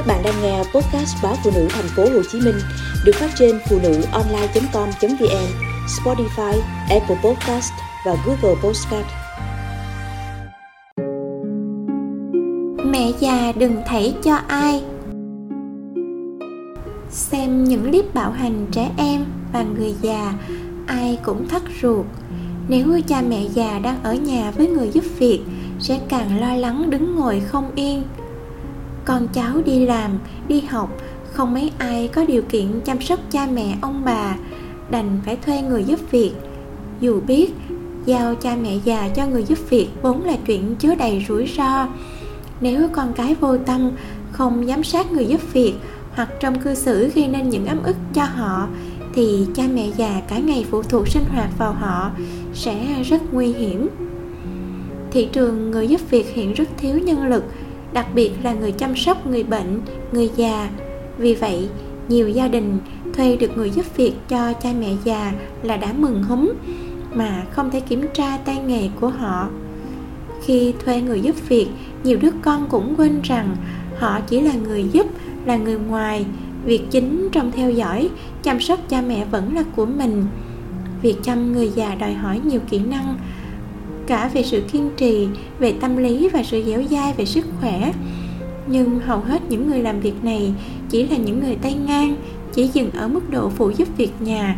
Các bạn đang nghe podcast báo phụ nữ thành phố Hồ Chí Minh được phát trên phụ nữ online.com.vn, Spotify, Apple Podcast và Google Podcast. Mẹ già đừng thảy cho ai. Xem những clip bạo hành trẻ em và người già Ai cũng thắt ruột. Nếu cha mẹ già đang ở nhà với người giúp việc Sẽ càng lo lắng đứng ngồi không yên con cháu đi làm, đi học, không mấy ai có điều kiện chăm sóc cha mẹ, ông bà. Đành phải thuê người giúp việc. Dù biết, giao cha mẹ già cho người giúp việc vốn là chuyện chứa đầy rủi ro. Nếu con cái vô tâm, không giám sát người giúp việc, hoặc trong cư xử gây nên những ấm ức cho họ, thì cha mẹ già cả ngày phụ thuộc sinh hoạt vào họ sẽ rất nguy hiểm. Thị trường người giúp việc hiện rất thiếu nhân lực đặc biệt là người chăm sóc người bệnh, người già. Vì vậy, nhiều gia đình thuê được người giúp việc cho cha mẹ già là đã mừng húm, mà không thể kiểm tra tay nghề của họ. Khi thuê người giúp việc, nhiều đứa con cũng quên rằng họ chỉ là người giúp, là người ngoài. Việc chính trong theo dõi, chăm sóc cha mẹ vẫn là của mình. Việc chăm người già đòi hỏi nhiều kỹ năng cả về sự kiên trì về tâm lý và sự dẻo dai về sức khỏe. Nhưng hầu hết những người làm việc này chỉ là những người tay ngang, chỉ dừng ở mức độ phụ giúp việc nhà.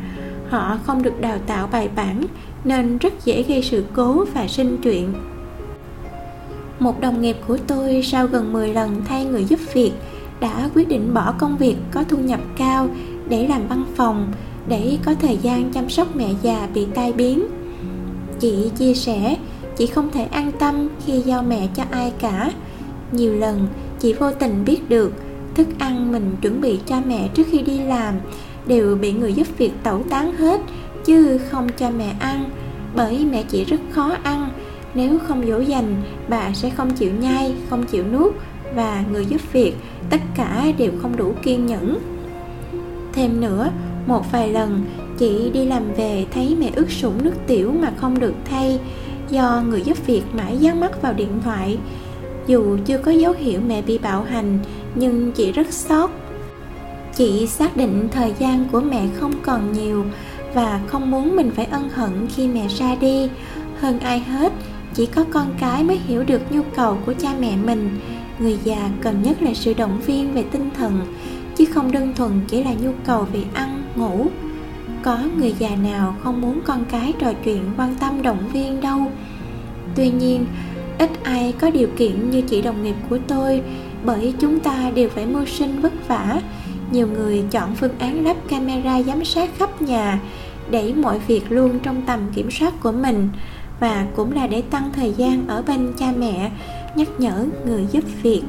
Họ không được đào tạo bài bản nên rất dễ gây sự cố và sinh chuyện. Một đồng nghiệp của tôi sau gần 10 lần thay người giúp việc đã quyết định bỏ công việc có thu nhập cao để làm văn phòng để có thời gian chăm sóc mẹ già bị tai biến chị chia sẻ, chị không thể an tâm khi giao mẹ cho ai cả. Nhiều lần, chị vô tình biết được thức ăn mình chuẩn bị cho mẹ trước khi đi làm đều bị người giúp việc tẩu tán hết, chứ không cho mẹ ăn, bởi mẹ chị rất khó ăn. Nếu không dỗ dành, bà sẽ không chịu nhai, không chịu nuốt và người giúp việc tất cả đều không đủ kiên nhẫn. Thêm nữa, một vài lần chị đi làm về thấy mẹ ướt sũng nước tiểu mà không được thay, do người giúp việc mãi dán mắt vào điện thoại. Dù chưa có dấu hiệu mẹ bị bạo hành, nhưng chị rất sót chị xác định thời gian của mẹ không còn nhiều và không muốn mình phải ân hận khi mẹ ra đi. Hơn ai hết, chỉ có con cái mới hiểu được nhu cầu của cha mẹ mình. Người già cần nhất là sự động viên về tinh thần, chứ không đơn thuần chỉ là nhu cầu về ăn, ngủ có người già nào không muốn con cái trò chuyện quan tâm động viên đâu. Tuy nhiên, ít ai có điều kiện như chị đồng nghiệp của tôi, bởi chúng ta đều phải mưu sinh vất vả. Nhiều người chọn phương án lắp camera giám sát khắp nhà để mọi việc luôn trong tầm kiểm soát của mình, và cũng là để tăng thời gian ở bên cha mẹ, nhắc nhở người giúp việc.